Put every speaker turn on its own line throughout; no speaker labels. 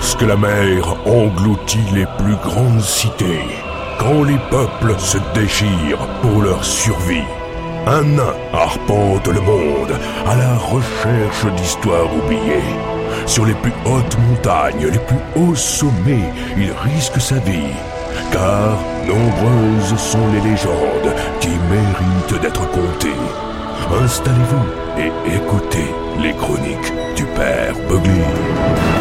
Lorsque la mer engloutit les plus grandes cités, quand les peuples se déchirent pour leur survie, un nain arpente le monde à la recherche d'histoires oubliées. Sur les plus hautes montagnes, les plus hauts sommets, il risque sa vie. Car nombreuses sont les légendes qui méritent d'être contées. Installez-vous et écoutez les chroniques du Père Bugly.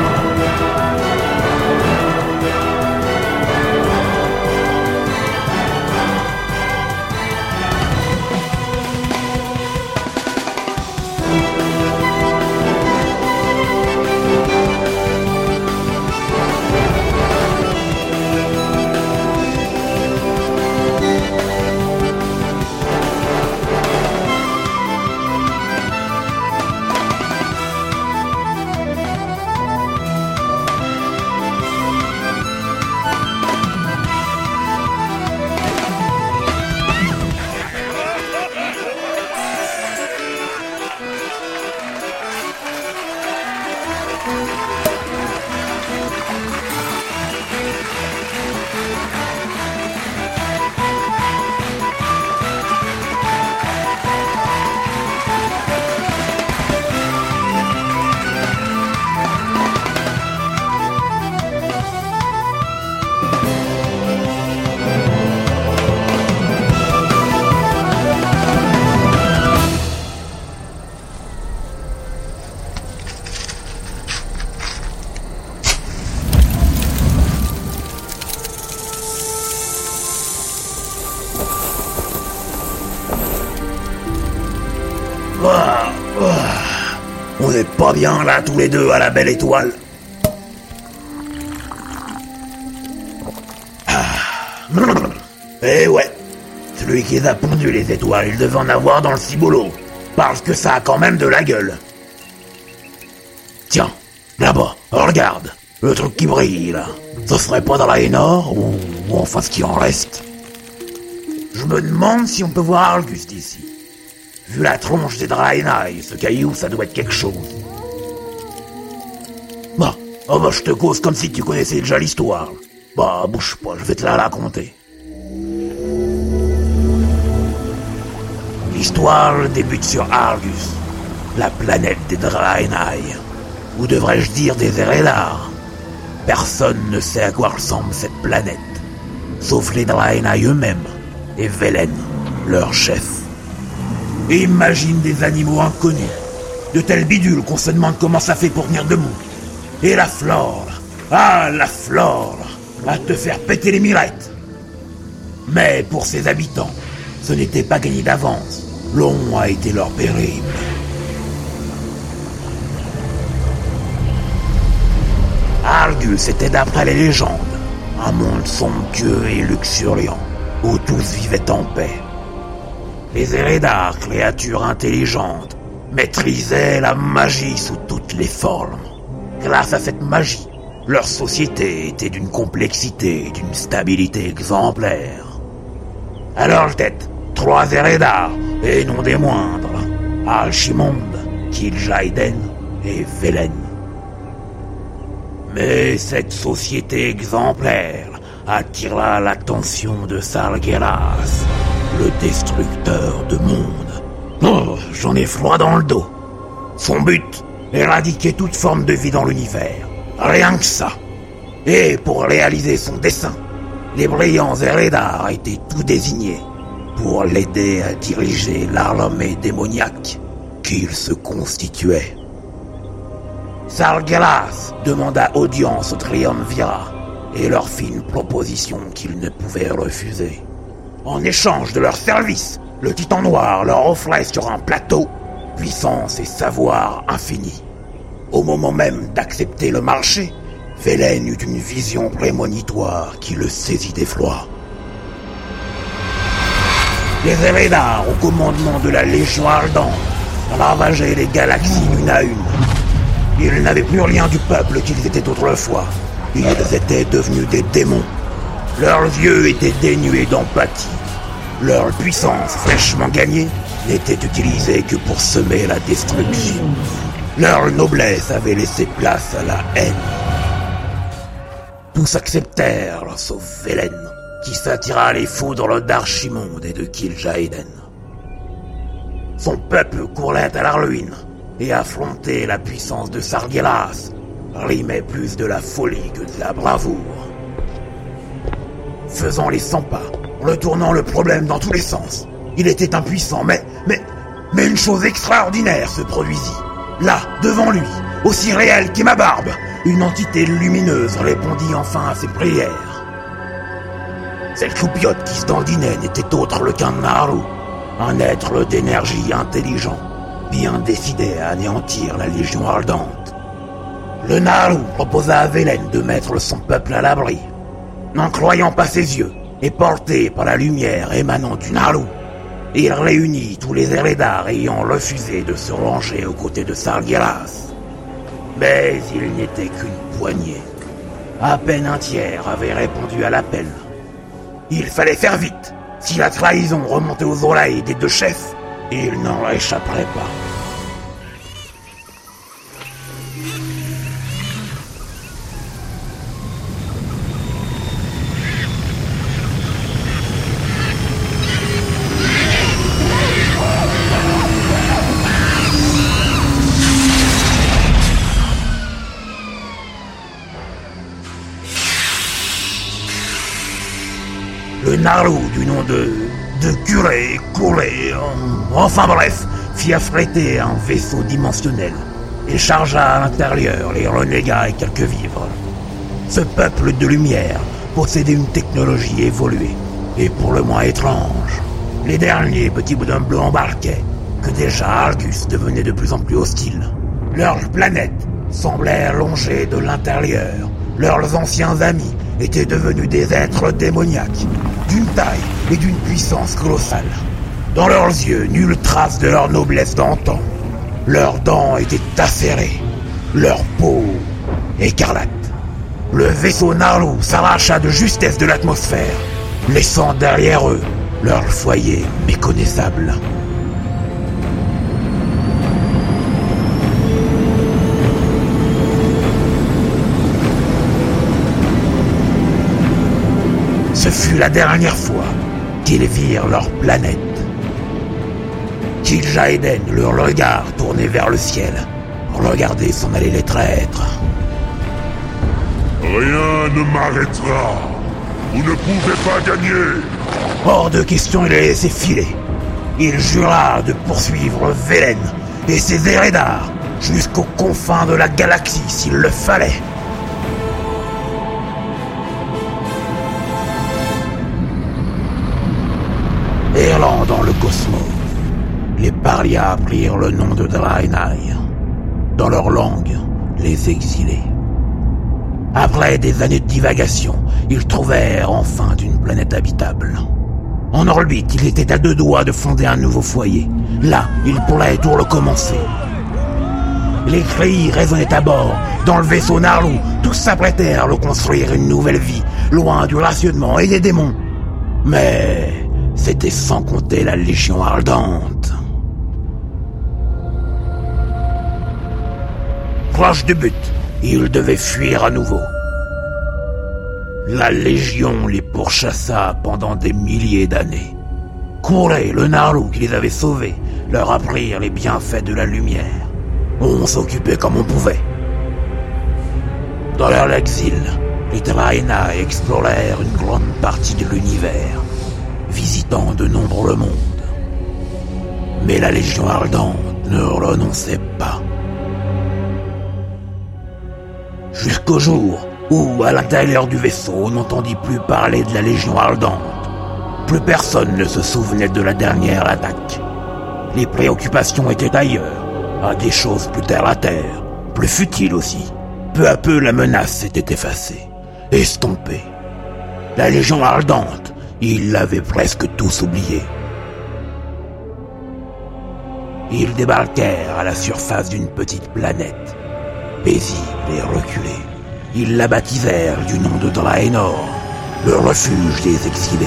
Bien là tous les deux à la belle étoile. Ah. Eh ouais, celui qui les a pondu les étoiles, il devait en avoir dans le ciboulot. Parce que ça a quand même de la gueule. Tiens, là-bas, regarde, le truc qui brille là. Ce serait pas dans la haie nord ou, ou enfin ce qui en reste? Je me demande si on peut voir Argus d'ici. Vu la tronche des Draenei, ce caillou, ça doit être quelque chose. Oh bah je te cause comme si tu connaissais déjà l'histoire. Bah, bouge pas, je vais te la raconter. L'histoire débute sur Argus, la planète des Draenei. Ou devrais-je dire des Eredar Personne ne sait à quoi ressemble cette planète, sauf les Draenei eux-mêmes et Velen, leur chef. Imagine des animaux inconnus, de tels bidules qu'on se demande comment ça fait pour tenir debout. Et la flore, ah la flore, à te faire péter les mirettes. Mais pour ses habitants, ce n'était pas gagné d'avance. Long a été leur périple. Argus était d'après les légendes un monde somptueux et luxuriant où tous vivaient en paix. Les Eredar, créatures intelligentes, maîtrisaient la magie sous toutes les formes. Grâce à cette magie, leur société était d'une complexité et d'une stabilité exemplaire. À leur tête, trois Eredar, et non des moindres, Alchimonde, Kil'jaeden et Velen. Mais cette société exemplaire attira l'attention de Sargeras, le destructeur de monde. Oh, j'en ai froid dans le dos. Son but, éradiquer toute forme de vie dans l'univers. Rien que ça. Et pour réaliser son dessein, les brillants Eredar étaient tout désignés pour l'aider à diriger l'armée démoniaque qu'il se constituait. Sargeras demanda audience au Triumvirat et leur fit une proposition qu'ils ne pouvaient refuser. En échange de leurs services, le Titan Noir leur offrait sur un plateau puissance et savoir infini. Au moment même d'accepter le marché, Velen eut une vision prémonitoire qui le saisit d'effroi. Les Eredar, au commandement de la Légion Ardente, ravageaient les galaxies une à une. Ils n'avaient plus rien du peuple qu'ils étaient autrefois. Ils étaient devenus des démons. Leurs yeux étaient dénués d'empathie. Leur puissance fraîchement gagnée n'était utilisée que pour semer la destruction. Leur noblesse avait laissé place à la haine. Tous acceptèrent, sauf Velen, qui s'attira les foudres d'Archimonde et de Kil'jaeden. Son peuple courait à la ruine, et affronter la puissance de Sargeras rimait plus de la folie que de la bravoure. Faisant les 100 pas, retournant le problème dans tous les sens, il était impuissant, mais, mais une chose extraordinaire se produisit. Là, devant lui, aussi réelle qu'est ma barbe, une entité lumineuse répondit enfin à ses prières. Cette choupiote qui se dandinait n'était autre qu'un Naru, un être d'énergie intelligent, bien décidé à anéantir la Légion ardente. Le Naru proposa à Velen de mettre son peuple à l'abri. N'en croyant pas ses yeux, et porté par la lumière émanant du Naru, il réunit tous les Eredar ayant refusé de se ranger aux côtés de Sargeras. Mais il n'était qu'une poignée. À peine un tiers avait répondu à l'appel. Il fallait faire vite. Si la trahison remontait aux oreilles des deux chefs, il n'en échapperait pas. De. de curé, couré, enfin bref, fit affréter un vaisseau dimensionnel et chargea à l'intérieur les renégats et quelques vivres. Ce peuple de lumière possédait une technologie évoluée et pour le moins étrange. Les derniers petits boudins bleus embarquaient, que déjà Argus devenait de plus en plus hostile. Leur planète semblait longée de l'intérieur. Leurs anciens amis étaient devenus des êtres démoniaques, d'une taille et d'une puissance colossale. Dans leurs yeux, nulle trace de leur noblesse d'antan. Leurs dents étaient acérées, leur peau écarlate. Le vaisseau Naru s'arracha de justesse de l'atmosphère, laissant derrière eux leur foyer méconnaissable. Ce fut la dernière fois qu'ils virent leur planète. Kil'jaeden, leur regard tourné vers le ciel, regardait s'en aller les traîtres.
Rien ne m'arrêtera. Vous ne pouvez pas gagner.
Hors de question, il les laissé filer. Il jura de poursuivre Velen et ses Eredar jusqu'aux confins de la galaxie s'il le fallait. Les parias prirent le nom de Draenei. Dans leur langue, les exilés. Après des années de divagation, ils trouvèrent enfin une planète habitable. En orbite, il était à deux doigts de fonder un nouveau foyer. Là, ils pourraient tout recommencer. Les cris résonnaient à bord. Dans le vaisseau Naru, tous s'apprêtèrent à reconstruire une nouvelle vie, loin du rationnement et des démons. Mais c'était sans compter la Légion ardente. Proche du but, ils devaient fuir à nouveau. La Légion les pourchassa pendant des milliers d'années. Courez, le Naru qui les avait sauvés, leur apprirent les bienfaits de la lumière. On s'occupait comme on pouvait. Dans leur exil, les Draenei explorèrent une grande partie de l'univers, visitant de nombreux mondes. Mais la Légion ardente ne renonçait pas. Jusqu'au jour où, à l'intérieur du vaisseau, on n'entendit plus parler de la Légion ardente. Plus personne ne se souvenait de la dernière attaque. Les préoccupations étaient ailleurs, à des choses plus terre à terre, plus futiles aussi. Peu à peu, la menace s'était effacée, estompée. La Légion ardente, ils l'avaient presque tous oubliée. Ils débarquèrent à la surface d'une petite planète, paisible et reculée. Ils la baptisèrent du nom de Draenor, le refuge des exilés.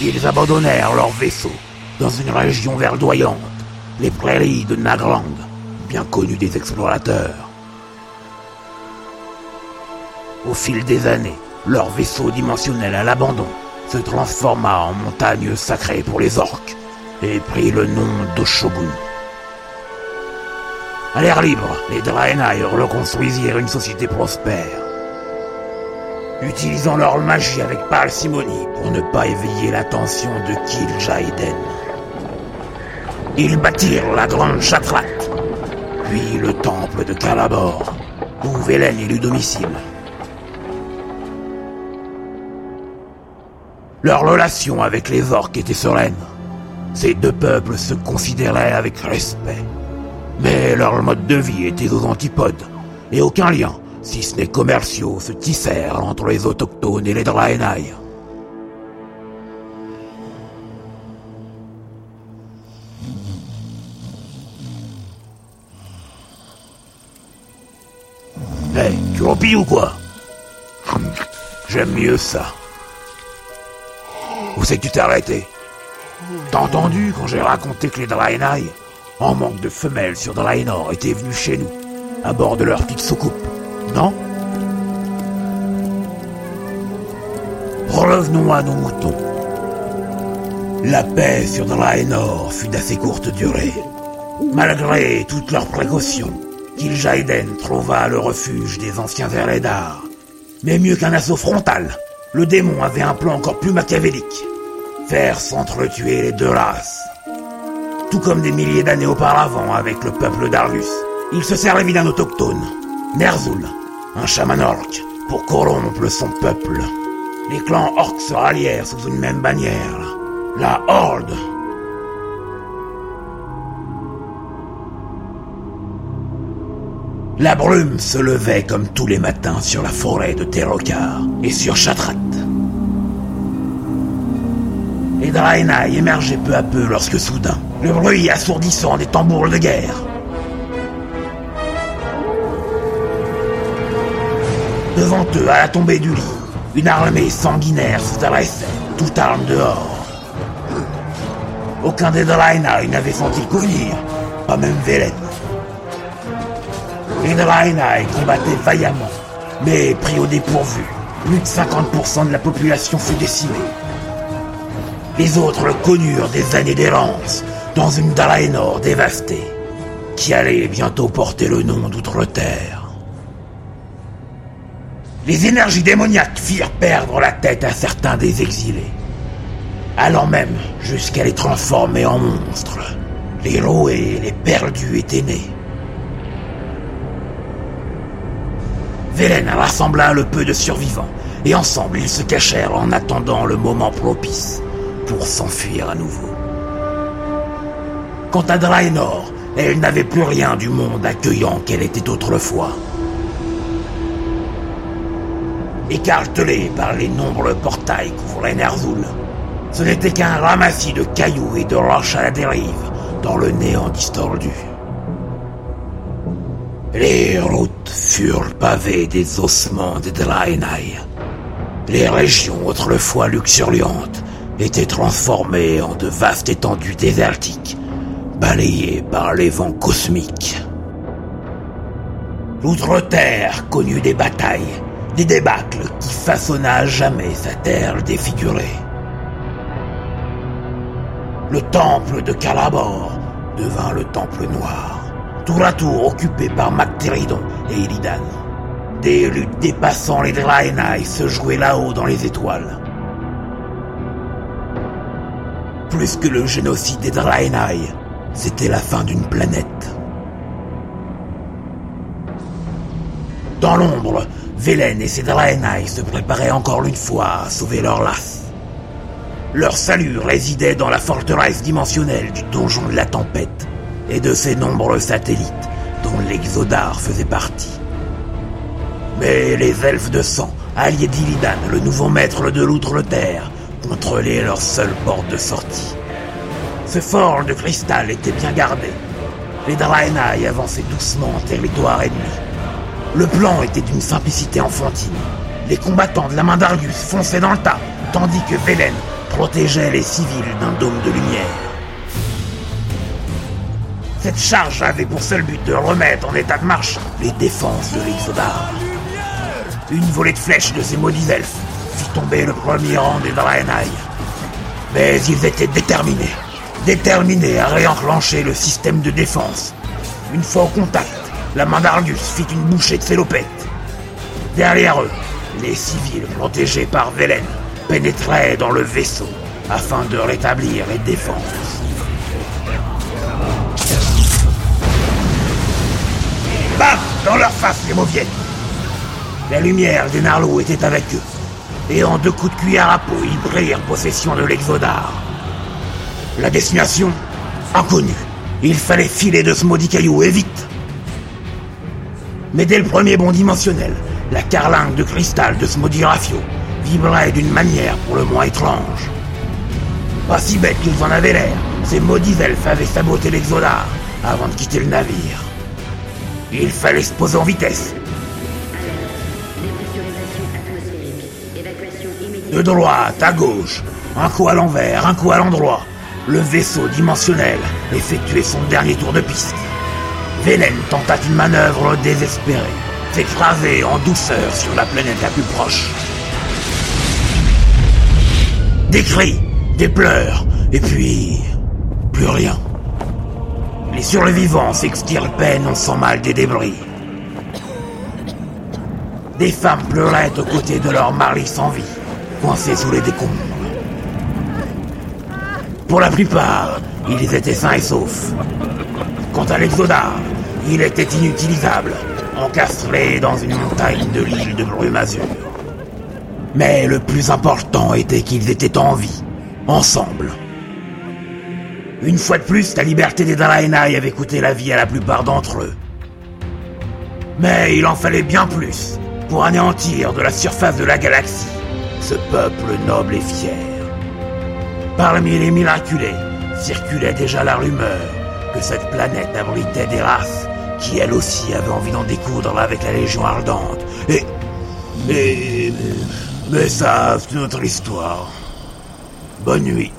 Ils abandonnèrent leur vaisseau dans une région verdoyante, les prairies de Nagland, bien des explorateurs. Au fil des années, leur vaisseau dimensionnel à l'abandon se transforma en montagne sacrée pour les orques et prit le nom d'Oshogun. À l'air libre, les Draenei reconstruisirent une société prospère. Utilisant leur magie avec parcimonie pour ne pas éveiller l'attention de Kil'jaeden. Ils bâtirent la grande Chatrat, puis le temple de Calabor, où Velen élut domicile. Leur relation avec les orques était sereine. Ces deux peuples se considéraient avec respect. Mais leur mode de vie était aux antipodes, et aucun lien, si ce n'est commerciaux, se tissèrent entre les autochtones et les Draenei. Tu roupilles ou quoi J'aime mieux ça. Où c'est que tu t'es arrêté T'as entendu quand j'ai raconté que les Draenei, en manque de femelles sur Draenor, étaient venus chez nous, à bord de leur petite soucoupe Non Revenons à nos moutons. La paix sur Draenor fut d'assez courte durée. Malgré toutes leurs précautions, Kil'jaeden trouva le refuge des anciens Eredar. Mais mieux qu'un assaut frontal, le démon avait un plan encore plus machiavélique. Faire s'entretuer les deux races. Tout comme des milliers d'années auparavant avec le peuple d'Argus, il se servait d'un autochtone, Ner'zhul, un chaman orc, pour corrompre son peuple. Les clans orcs se rallièrent sous une même bannière, la Horde. La brume se levait comme tous les matins sur la forêt de Terokar et sur Chatrat. Les Draenei émergeaient peu à peu lorsque soudain, le bruit assourdissant des tambours de guerre. Devant eux, à la tombée du lit, une armée sanguinaire se dressait, toute arme dehors. Aucun des Draenei n'avait senti venir, pas même Les Draenei combattaient vaillamment, mais pris au dépourvu, plus de 50% de la population fut décimée. Les autres connurent des années d'errance dans une Draenor dévastée, qui allait bientôt porter le nom d'Outre-Terre. Les énergies démoniaques firent perdre la tête à certains des exilés, allant même jusqu'à les transformer en monstres. Les héros et les perdus étaient nés. Velen rassembla le peu de survivants, et ensemble ils se cachèrent en attendant le moment propice pour s'enfuir à nouveau. Quant à Draenor, elle n'avait plus rien du monde accueillant qu'elle était autrefois. Écartelée par les nombreux portails qu'ouvrait Ner'zhul, ce n'était qu'un ramassis de cailloux et de roches à la dérive dans le néant distordu. Les routes furent pavées des ossements des Draenei. Les régions autrefois luxuriantes étaient transformées en de vastes étendues désertiques, balayées par les vents cosmiques. L'Outre-Terre connut des batailles, des débâcles qui façonna jamais sa terre défigurée. Le temple de Calabor devint le temple noir, tour à tour occupé par Mactéridon et Illidan. Des luttes dépassant les Draenei se jouaient là-haut dans les étoiles. Plus que le génocide des Draenei, c'était la fin d'une planète. Dans l'ombre, Velen et ses Draenei se préparaient encore une fois à sauver leur lasse. Leur salut résidait dans la forteresse dimensionnelle du donjon de la tempête et de ses nombreux satellites dont l'Exodar faisait partie. Mais les elfes de sang, alliés d'Illidan, le nouveau maître de l'Outre-Terre, contrôlaient leur seule porte de sortie. Ce fort de cristal était bien gardé. Les Draenei avançaient doucement en territoire ennemi. Le plan était d'une simplicité enfantine. Les combattants de la main d'Argus fonçaient dans le tas, tandis que Velen protégeait les civils d'un dôme de lumière. Cette charge avait pour seul but de remettre en état de marche les défenses de l'Exodar. Une volée de flèches de ces maudits elfes fit tomber le premier rang des Draenei. Mais ils étaient déterminés, déterminés à réenclencher le système de défense. Une fois au contact, la main d'Argus fit une bouchée de sélopette. Derrière eux, les civils protégés par Velen pénétraient dans le vaisseau afin de rétablir les défenses. Dans leur face, les mauviettes La lumière des Narlots était avec eux, et en deux coups de cuillère à peau, ils prirent possession de l'Exodar. La destination Inconnue. Il fallait filer de ce maudit caillou, et vite Mais dès le premier bond dimensionnel, la carlingue de cristal de ce maudit Rafio vibrait d'une manière pour le moins étrange. Pas si bête qu'ils en avaient l'air, ces maudits elfes avaient saboté l'Exodar avant de quitter le navire. Il fallait se poser en vitesse. De droite à gauche, un coup à l'envers, un coup à l'endroit, le vaisseau dimensionnel effectuait son dernier tour de piste. Velen tenta une manœuvre désespérée, s'écraser en douceur sur la planète la plus proche. Des cris, des pleurs, et puis... plus rien. Les survivants s'extirpaient non sans mal des débris. Des femmes pleuraient aux côtés de leurs maris sans vie, coincés sous les décombres. Pour la plupart, ils étaient sains et saufs. Quant à l'Exodar, il était inutilisable, encastré dans une montagne de l'île de brume azur. Mais le plus important était qu'ils étaient en vie, ensemble. Une fois de plus, la liberté des Draenei avait coûté la vie à la plupart d'entre eux. Mais il en fallait bien plus pour anéantir de la surface de la galaxie ce peuple noble et fier. Parmi les miraculés circulait déjà la rumeur que cette planète abritait des races qui elles aussi avaient envie d'en découdre avec la Légion Ardente. Et... Et... Mais ça, c'est notre histoire. Bonne nuit.